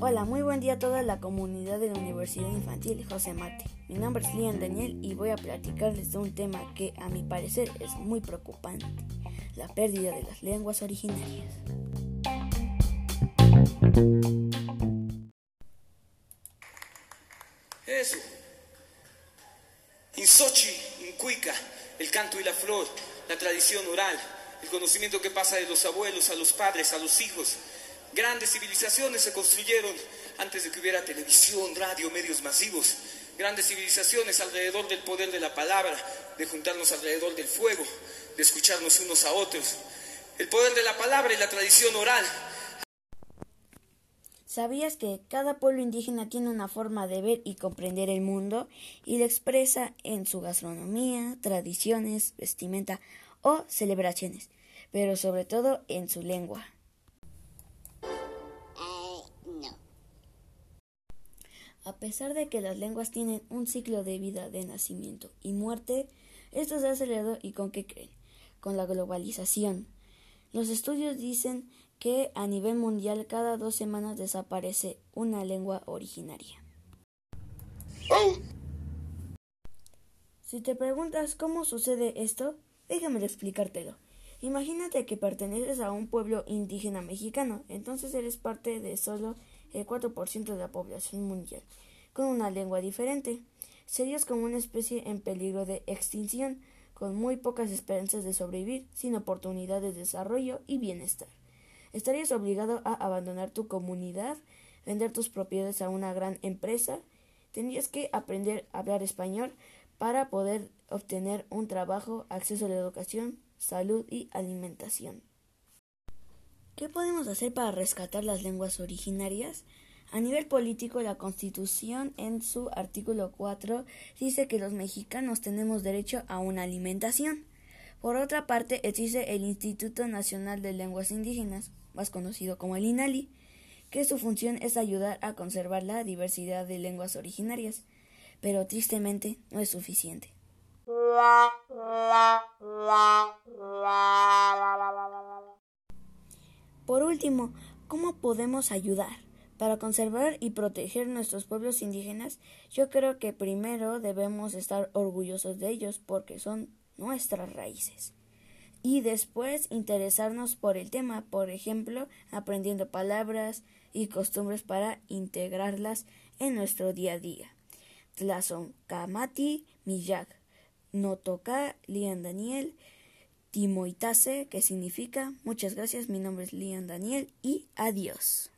Hola, muy buen día a toda la comunidad de la Universidad Infantil José Mate. Mi nombre es Lian Daniel y voy a platicarles de un tema que a mi parecer es muy preocupante, la pérdida de las lenguas originarias. Eso. Insochi, Incuica, el canto y la flor, la tradición oral, el conocimiento que pasa de los abuelos a los padres, a los hijos, Grandes civilizaciones se construyeron antes de que hubiera televisión, radio, medios masivos. Grandes civilizaciones alrededor del poder de la palabra, de juntarnos alrededor del fuego, de escucharnos unos a otros. El poder de la palabra y la tradición oral. ¿Sabías que cada pueblo indígena tiene una forma de ver y comprender el mundo y lo expresa en su gastronomía, tradiciones, vestimenta o celebraciones, pero sobre todo en su lengua? A pesar de que las lenguas tienen un ciclo de vida de nacimiento y muerte, esto se ha acelerado y con qué creen? Con la globalización. Los estudios dicen que a nivel mundial cada dos semanas desaparece una lengua originaria. Si te preguntas cómo sucede esto, déjame explicártelo. Imagínate que perteneces a un pueblo indígena mexicano, entonces eres parte de solo el 4% de la población mundial, con una lengua diferente. Serías como una especie en peligro de extinción, con muy pocas esperanzas de sobrevivir, sin oportunidad de desarrollo y bienestar. Estarías obligado a abandonar tu comunidad, vender tus propiedades a una gran empresa, tendrías que aprender a hablar español para poder obtener un trabajo, acceso a la educación, salud y alimentación. ¿Qué podemos hacer para rescatar las lenguas originarias? A nivel político, la Constitución en su artículo 4 dice que los mexicanos tenemos derecho a una alimentación. Por otra parte, existe el Instituto Nacional de Lenguas Indígenas, más conocido como el INALI, que su función es ayudar a conservar la diversidad de lenguas originarias, pero tristemente no es suficiente. Por último, ¿cómo podemos ayudar? Para conservar y proteger nuestros pueblos indígenas, yo creo que primero debemos estar orgullosos de ellos porque son nuestras raíces. Y después interesarnos por el tema, por ejemplo, aprendiendo palabras y costumbres para integrarlas en nuestro día a día. Kamati Miyak, Notoka Lian Daniel, Timoitase, que significa muchas gracias, mi nombre es Lian Daniel y adiós.